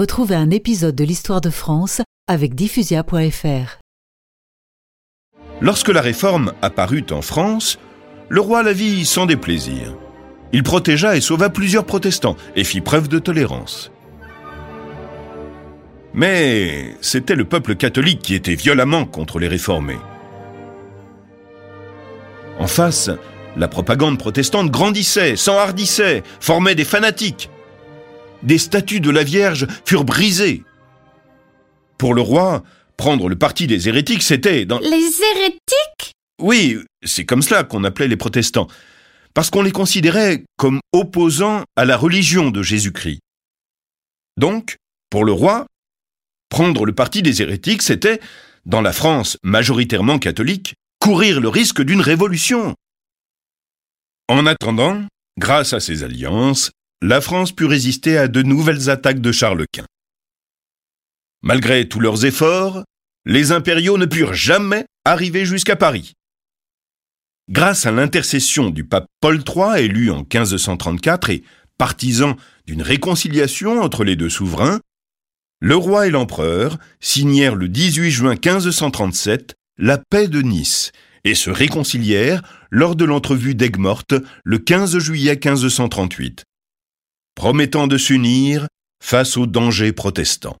Retrouvez un épisode de l'histoire de France avec diffusia.fr. Lorsque la réforme apparut en France, le roi la vit sans déplaisir. Il protégea et sauva plusieurs protestants et fit preuve de tolérance. Mais c'était le peuple catholique qui était violemment contre les réformés. En face, la propagande protestante grandissait, s'enhardissait, formait des fanatiques. Des statues de la Vierge furent brisées. Pour le roi, prendre le parti des hérétiques, c'était dans... Les hérétiques? Oui, c'est comme cela qu'on appelait les protestants, parce qu'on les considérait comme opposants à la religion de Jésus-Christ. Donc, pour le roi, prendre le parti des hérétiques, c'était, dans la France majoritairement catholique, courir le risque d'une révolution. En attendant, grâce à ces alliances, la France put résister à de nouvelles attaques de Charles Quint. Malgré tous leurs efforts, les impériaux ne purent jamais arriver jusqu'à Paris. Grâce à l'intercession du pape Paul III, élu en 1534 et partisan d'une réconciliation entre les deux souverains, le roi et l'empereur signèrent le 18 juin 1537 la paix de Nice et se réconcilièrent lors de l'entrevue d'Aigues-Mortes le 15 juillet 1538, promettant de s'unir face aux dangers protestants.